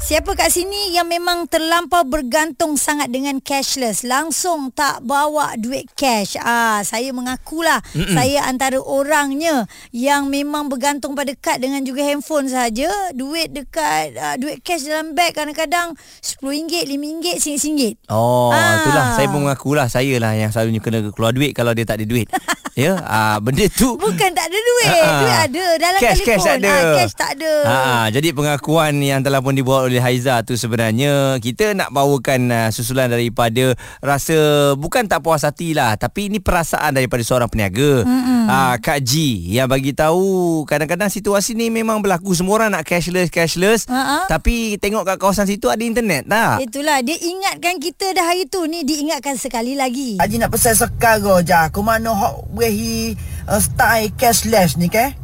Siapa kat sini yang memang terlampau bergantung sangat dengan cashless? Langsung tak bawa duit cash. Ah saya mengakulah. Mm-mm. saya antara orangnya yang memang bergantung pada kad dengan juga handphone saja. Duit dekat uh, duit cash dalam beg kadang-kadang RM10 RM5 RM1 Oh ah. itulah. Saya pun mengakulah. Saya lah yang selalunya kena keluar duit kalau dia tak ada duit ya ah benda tu bukan tak ada duit. Ah. duit ada. Dalam cash, telefon cash tak ada. Ah, cash tak ada. Ah, jadi pengakuan yang telah pun dibuat oleh Haiza tu sebenarnya kita nak bawakan uh, susulan daripada rasa bukan tak puas hati lah tapi ini perasaan daripada seorang peniaga. Mm-hmm. uh, Kak G yang bagi tahu kadang-kadang situasi ni memang berlaku. Semua orang nak cashless cashless uh-huh. tapi tengok kat kawasan situ ada internet tak? Itulah dia ingatkan kita dah hari tu. Ni diingatkan sekali lagi. Haji nak pesan sekarang je aku mana hok wehi uh, style cashless ni ke?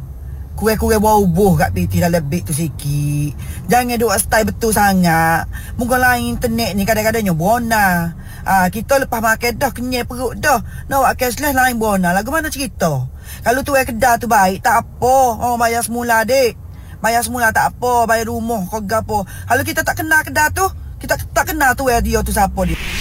Kue-kue bau buh kat PT dah lebih tu sikit. Jangan duk style betul sangat. Muka lain internet ni kadang-kadangnya bona ah, Kita lepas makan dah kenyai perut dah. Nak buat cashless lain bona Lagu mana cerita? Kalau tu kedai tu baik tak apa. Oh bayar semula dek Bayar semula tak apa. Bayar rumah kau gapo. Kalau kita tak kenal kedai tu Kita tak kenal tu dia tu siapa dia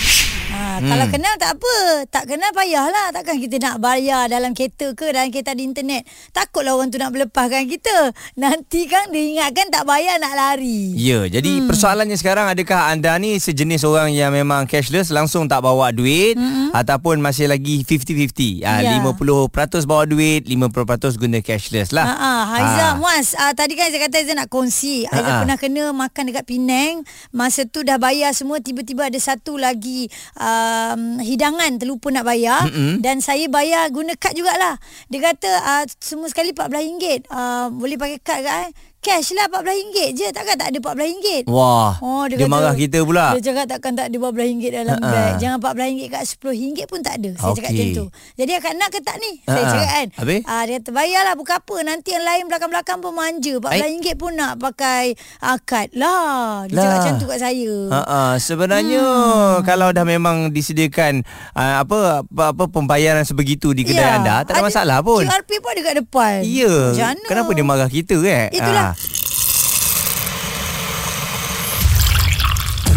hmm. Kalau kenal tak apa Tak kenal payahlah Takkan kita nak bayar Dalam kereta ke Dalam kereta di internet Takutlah orang tu nak melepaskan kita Nanti kan dia ingatkan Tak bayar nak lari Ya Jadi hmm. persoalannya sekarang Adakah anda ni Sejenis orang yang memang cashless Langsung tak bawa duit hmm. Ataupun masih lagi 50-50 ha, ya. 50% bawa duit 50% guna cashless lah ha, ha. Haiza ha. Muaz uh, Tadi kan saya kata Haiza nak kongsi Haiza ha. pernah kena makan dekat Penang Masa tu dah bayar semua Tiba-tiba ada satu lagi uh, um, hidangan terlupa nak bayar mm-hmm. dan saya bayar guna kad jugalah. Dia kata uh, semua sekali RM14. Uh, boleh pakai kad ke eh? Cash lah RM14 je. Takkan tak ada RM14 Wah oh, dia, dia kata, marah kita pula. Dia cakap takkan tak ada RM14 dalam uh-uh. beg Jangan RM14 kat RM10 pun tak ada. Saya okay. cakap macam tu. Jadi akak nak ke tak ni? Uh-uh. Saya cakap kan. Habis? Uh, Dia kata bayarlah bukan apa Nanti yang lain belakang-belakang pun manja. RM14 pun nak pakai akad. Lah Dia lah. cakap macam tu kat saya. Uh-uh. Sebenarnya hmm. Kalau dah memang disediakan uh, apa, apa apa pembayaran sebegitu di kedai ya. anda Tak ada, ada masalah pun. QRP pun ada kat depan. Ya. Kenapa dia marah kita eh? Itulah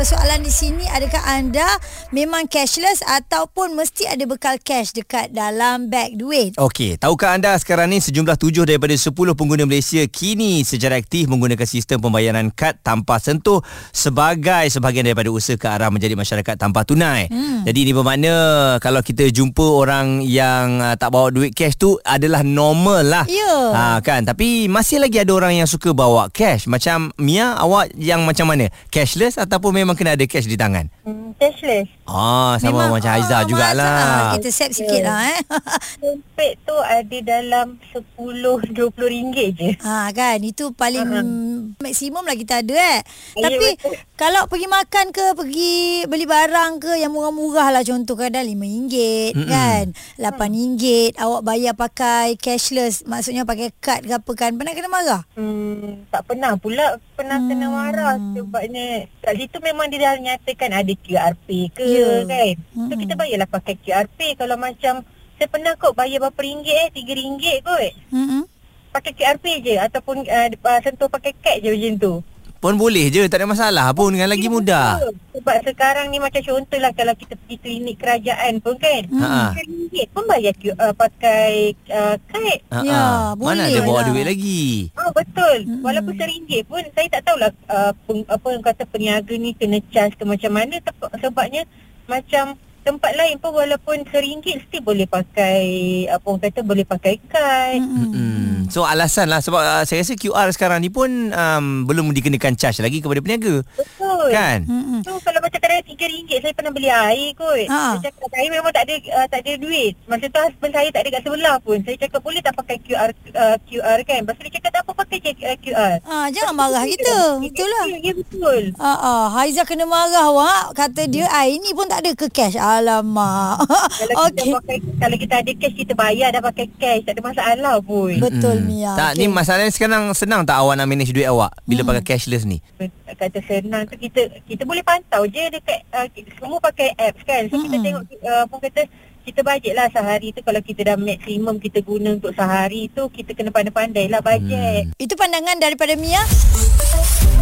persoalan di sini adakah anda memang cashless ataupun mesti ada bekal cash dekat dalam beg duit? Okey, tahukah anda sekarang ni sejumlah tujuh daripada sepuluh pengguna Malaysia kini secara aktif menggunakan sistem pembayaran kad tanpa sentuh sebagai sebahagian daripada usaha ke arah menjadi masyarakat tanpa tunai. Hmm. Jadi ini bermakna kalau kita jumpa orang yang uh, tak bawa duit cash tu adalah normal lah. Ya. Ha, kan? Tapi masih lagi ada orang yang suka bawa cash. Macam Mia, awak yang macam mana? Cashless ataupun memang memang kena ada cash di tangan? Hmm, cashless. Ah, sama memang, macam Aiza oh, jugalah. Kita set sikit yeah. lah eh. Dompet tu ada dalam 10 20 ringgit je. Ha kan, itu paling uh-huh. maksimum lah kita ada eh. Yeah, Tapi betul. kalau pergi makan ke, pergi beli barang ke yang murah-murah lah contoh kadang 5 ringgit mm-hmm. kan. 8 hmm. ringgit awak bayar pakai cashless, maksudnya pakai kad ke apa kan. Pernah kena marah? Hmm, tak pernah pula pernah hmm. kena marah sebabnya kat situ memang memang dia dah nyatakan ada QRP ke yeah. kan. So kita bayarlah pakai QRP kalau macam saya pernah kot bayar berapa ringgit eh, tiga ringgit kot. Mm-hmm. Pakai QRP je ataupun uh, sentuh pakai kad je macam tu. Pun boleh je, tak ada masalah pun dengan lagi mudah. Sebab sekarang ni macam contohlah kalau kita pergi klinik kerajaan pun kan. Hmm. Ringgit pun bayar uh, pakai uh, kad. Ya, boleh Mana ada bawa lah. duit lagi. Oh, betul. Hmm. Walaupun seringgit pun saya tak tahulah uh, peng, apa yang kata peniaga ni kena charge ke macam mana. Sebabnya macam tempat lain pun walaupun seringgit mesti boleh pakai apa orang kata boleh pakai kad. Hmm. So alasan lah sebab uh, saya rasa QR sekarang ni pun um, belum dikenakan charge lagi kepada peniaga. Betul. Kan? Mm-hmm. So kalau macam kadang RM3 saya pernah beli air kot. Ha. Saya cakap air memang tak ada uh, tak ada duit. Masa tu husband saya tak ada kat sebelah pun. Saya cakap boleh tak pakai QR uh, QR kan. Lepas dia cakap tak apa pakai je uh, QR. Ha, jangan marah kita. Itulah. Ya, ya betul. Ha, ha. Haiza kena marah awak. Kata dia air ni pun tak ada ke cash. Ah Alamak. Kalau kita Okey. pakai kalau kita ada cash kita bayar dah pakai cash tak ada masalah pun. Betul Mia. Tak ni masalahnya sekarang senang tak awak nak manage duit awak bila pakai cashless ni? kata senang tu kita kita boleh pantau je dekat uh, semua pakai apps kan. So kita tengok uh, apa kata kita bajet lah sehari tu kalau kita dah maksimum kita guna untuk sehari tu kita kena pandai-pandai lah bajet. Itu pandangan daripada Mia.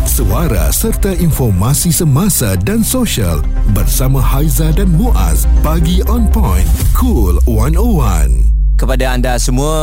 Suara serta informasi semasa dan sosial bersama Haiza dan Muaz. Pagi on point. Cool 101. kepada anda semua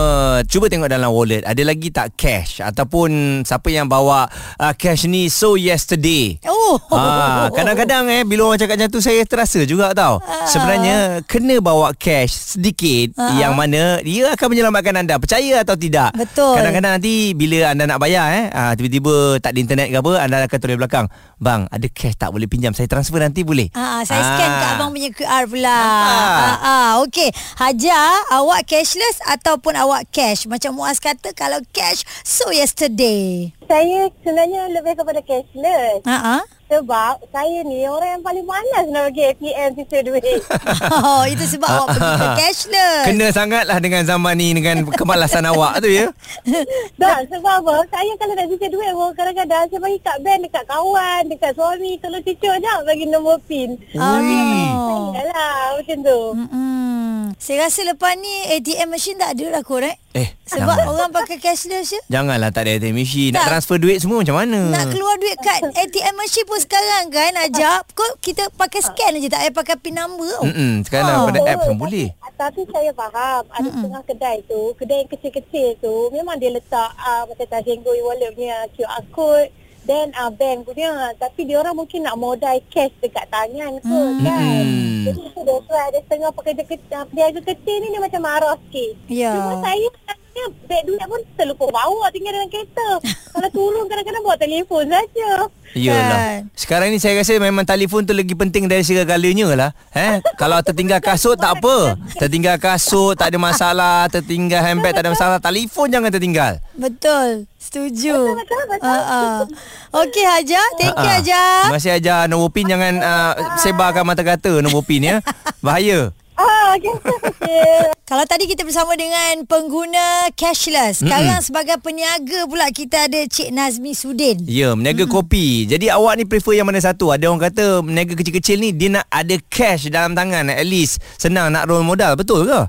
cuba tengok dalam wallet ada lagi tak cash ataupun siapa yang bawa uh, cash ni so yesterday Oh. Ah, kadang-kadang eh bila orang cakap macam tu saya terasa juga tau. Sebenarnya kena bawa cash sedikit Ah. yang mana dia akan menyelamatkan anda. Percaya atau tidak? Betul. Kadang-kadang nanti bila anda nak bayar eh ah, tiba-tiba tak ada internet ke apa anda akan tulis belakang, "Bang, ada cash tak boleh pinjam? Saya transfer nanti boleh?" Ah, saya scan Ah. kat abang punya QR pula. Ah, ah, okey. Hajar, awak cashless ataupun awak cash? Macam Muaz kata kalau cash so yesterday. Saya sebenarnya lebih kepada cashless. Ha ah. Sebab saya ni orang yang paling malas nak pergi ATM sisa duit. Oh, itu sebab awak pergi ke cashless. Kena sangatlah dengan zaman ni dengan kemalasan awak tu ya. tak, sebab apa? Saya kalau nak sisa duit pun kadang-kadang saya bagi kat bank dekat kawan, dekat suami. Kalau cucu je bagi nombor PIN. Oh. Saya lah macam tu. Mm-mm. Saya rasa lepas ni ATM machine tak ada lah korek. Eh, Sebab jangan. orang pakai cashless je. Janganlah tak ada ATM machine. Nak Tak. transfer duit semua macam mana? Nak keluar duit kad ATM machine pun sekarang kan Ajab Kau kita pakai scan je Tak payah pakai pin number tau. Mm-mm, sekarang Ah. pada app pun boleh. Tapi saya faham ada setengah kedai tu, kedai yang kecil-kecil tu memang dia letak uh, macam Tajenggo e-wallet punya QR code dan uh, bank punya tapi dia orang mungkin nak modal cash dekat tangan kot Hmm. kan. Hmm. Jadi itu dia tu ada setengah pekerja kecil, peniaga kecil ni dia macam marah sikit. Ya. Cuma saya sebenarnya beg duit pun terlupa bawa tinggal dalam kereta. Kalau turun kadang-kadang bawa telefon saja. Yalah. Kan. Sekarang ni saya rasa memang telefon tu lagi penting dari segala-galanya lah. Eh, kalau tertinggal kasut tak apa. Tertinggal kasut tak ada masalah, tertinggal handbag tak ada masalah, telefon jangan tertinggal. Betul Setuju Betul, betul. uh, uh. Okey Hajar Thank you Ah. Hajar Terima kasih ajar nombor PIN jangan uh, sebarkan mata kata nombor PIN ya. Bahaya. Ah. Kalau tadi kita bersama dengan pengguna cashless Sekarang sebagai peniaga pula Kita ada Cik Nazmi Sudin Ya, meniaga kopi. Jadi awak ni prefer yang mana satu? Ada orang kata meniaga kecil-kecil ni dia nak ada cash dalam tangan at least. Senang nak roll modal, betul ke?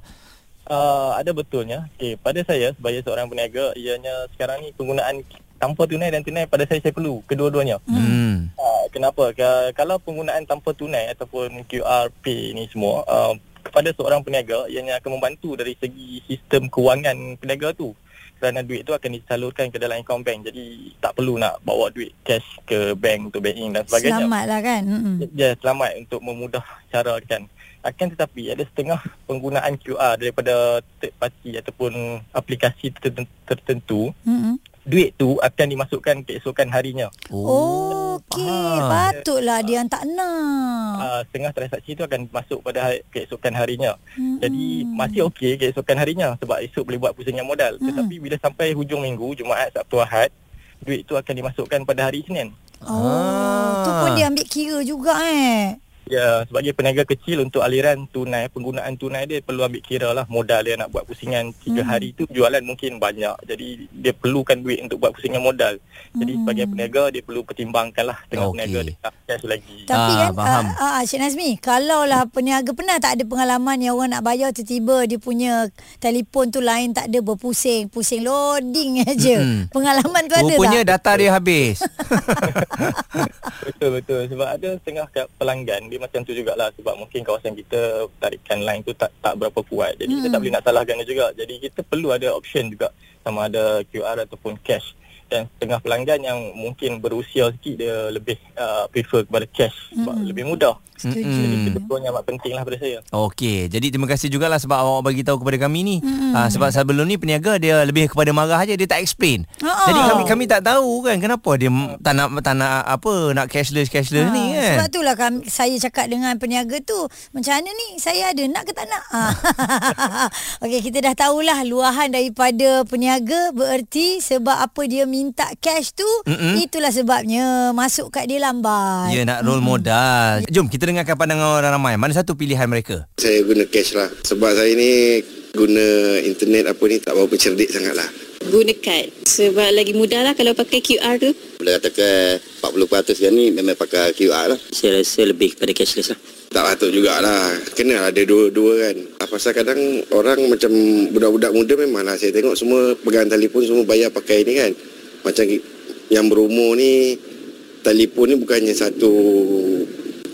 Uh, ada betulnya. Okay, pada saya sebagai seorang peniaga, ianya sekarang ni penggunaan tanpa tunai dan tunai pada saya saya perlu kedua-duanya. Hmm. Uh, kenapa? K- kalau penggunaan tanpa tunai ataupun QR Pay ni semua uh, kepada seorang peniaga ianya akan membantu dari segi sistem kewangan peniaga tu. Kerana duit tu akan disalurkan ke dalam akaun bank. Jadi tak perlu nak bawa duit cash ke bank untuk banking dan sebagainya. Selamat lah kan Mm-mm. Ya, selamat untuk memudah cara kan. Akan tetapi ada setengah penggunaan QR daripada third party ataupun aplikasi tertentu, tertentu Mm-mm. Duit tu akan dimasukkan keesokan harinya. Oh, Okey. Patutlah dia yang tak nak Uh, setengah transaksi tu akan masuk pada hari, keesokan harinya. Mm-mm. Jadi masih okey keesokan harinya sebab esok boleh buat pusingan modal. Tetapi bila sampai hujung minggu, Jumaat, Sabtu, Ahad, duit tu akan dimasukkan pada hari Isnin. Oh, tu pun dia ambil kira juga eh Ya, sebagai peniaga kecil untuk aliran tunai, penggunaan tunai dia perlu ambil kira lah modal dia nak buat pusingan 3 Hmm. hari tu jualan mungkin banyak. Jadi dia perlukan duit untuk buat pusingan modal. Jadi Hmm. sebagai peniaga dia perlu pertimbangkan lah tengah Okey. peniaga dia tak cash lagi. Tapi Ah, kan faham. ah, ah, Cik Nazmi Kalau lah peniaga Pernah tak ada pengalaman Yang orang nak bayar Tiba-tiba dia punya Telefon tu lain tak ada Berpusing Pusing loading aja Mm-mm. Pengalaman tu ada Rupanya tak? data dia habis. betul betul sebab ada setengah pelanggan dia macam tu jugalah sebab mungkin kawasan kita tarikan line tu tak tak berapa kuat. Jadi kita tak boleh nak salahkan dia juga. Jadi kita perlu ada option juga sama ada QR ataupun cash. Dan setengah pelanggan yang mungkin berusia sikit dia lebih uh, prefer kepada cash sebab lebih mudah. Setuju Jadi Mm-mm. kedua-duanya amat penting lah pada saya. Okey, jadi terima kasih jugalah sebab awak bagi tahu kepada kami ni. Ha, sebab sebelum ni peniaga dia lebih kepada marah aja dia tak explain. Ha-ha. Jadi kami kami tak tahu kan kenapa dia tak nak tak nak apa nak cashless cashless ni Ah, kan. Sebab itulah kami, saya cakap dengan peniaga tu Macam mana ni Saya ada nak ke tak nak ah. Okey kita dah tahulah Luahan daripada peniaga Bererti Sebab apa dia minta cash tu Mm-mm. itulah sebabnya masuk kat dia lambat. Ya nak roll modal. Jom kita dengarkan pandangan orang ramai. Mana satu pilihan mereka? Saya guna cash lah. Sebab saya ni guna internet apa ni tak berapa cerdik sangat lah. Guna kad. Sebab lagi mudah lah kalau pakai QR tu. Boleh katakan 40% sekarang ni memang pakai QR lah. Saya rasa lebih kepada cashless lah. Tak patut jugalah. Kena ada dua-dua kan. Pasal kadang orang macam budak-budak muda memang lah. Saya tengok semua pegang telefon semua bayar pakai ni kan. Macam yang berumur ni telefon ni bukannya satu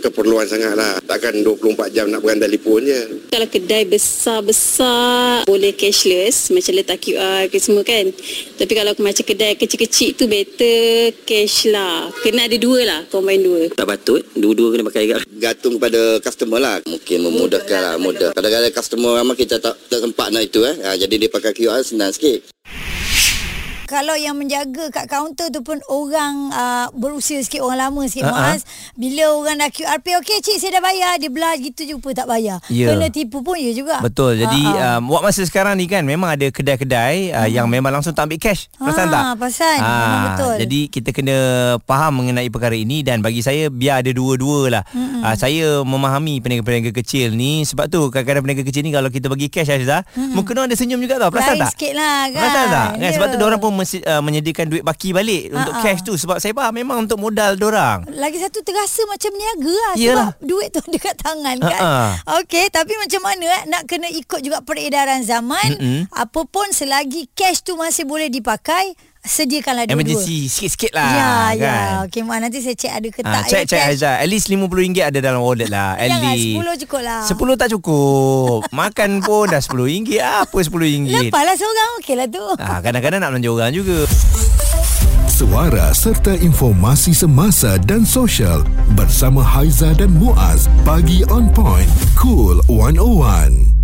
keperluan sangat lah. Takkan 24 jam nak pegang telefon je. Kalau kedai besar-besar boleh cashless macam letak QR ke semua kan. Tapi kalau macam kedai kecil-kecil tu better cash lah. Kena ada dua lah, combine dua. Tak patut, dua-dua kena pakai juga. Gantung kepada customer lah. Mungkin memudahkan lah, mudah. Kadang-kadang customer ramai kita tak, tak sempat nak itu eh. Ha, jadi dia pakai QR senang sikit kalau yang menjaga kat kaunter tu pun orang uh, berusia sikit orang lama sikit uh-huh. Muaz bila orang dah QRP okey cik saya dah bayar. Dia belah gitu je pun tak bayar. Yeah. kena tipu pun ya juga. Betul. Jadi uh-huh. um, buat masa sekarang ni kan memang ada kedai-kedai uh, uh-huh. yang memang langsung tak ambil cash. Perasan tak? perasan uh, betul. jadi kita kena faham mengenai perkara ini dan bagi saya biar ada dua-dua lah. Uh-huh. uh, saya memahami peniaga-peniaga kecil ni. Sebab tu kadang-kadang peniaga kecil ni kalau kita bagi cash Azizah uh-huh. mungkin ada senyum juga tau. Perasan Lain tak? sikit lah kan perasan tak? kan? sebab tu orang pun mesti, uh, menyediakan duit baki balik uh-huh. untuk cash tu sebab saya faham memang untuk modal orang. Lagi satu terasa macam niaga lah Yalah. sebab duit tu dekat tangan kan. Uh-huh. Okey, tapi macam mana eh nak kena ikut juga peredaran zaman. Uh-huh. Apapun selagi cash tu masih boleh dipakai Sediakanlah dua-dua. Emergency sikit-sikit lah Ya kan? ya Okey Mak nanti saya cek ada ke tak. ha, Cek ya, cek Aizah. At least RM50 ada dalam wallet lah At Jangan least. Sepuluh cukup lah. Sepuluh tak cukup. Makan pun dah RM10 Apa RM10 Lepaslah seorang. Okey lah tu. Ha, Kadang-kadang nak belanja orang juga. Suara serta informasi semasa dan sosial bersama Haiza dan Muaz. Pagi on point. Cool 101.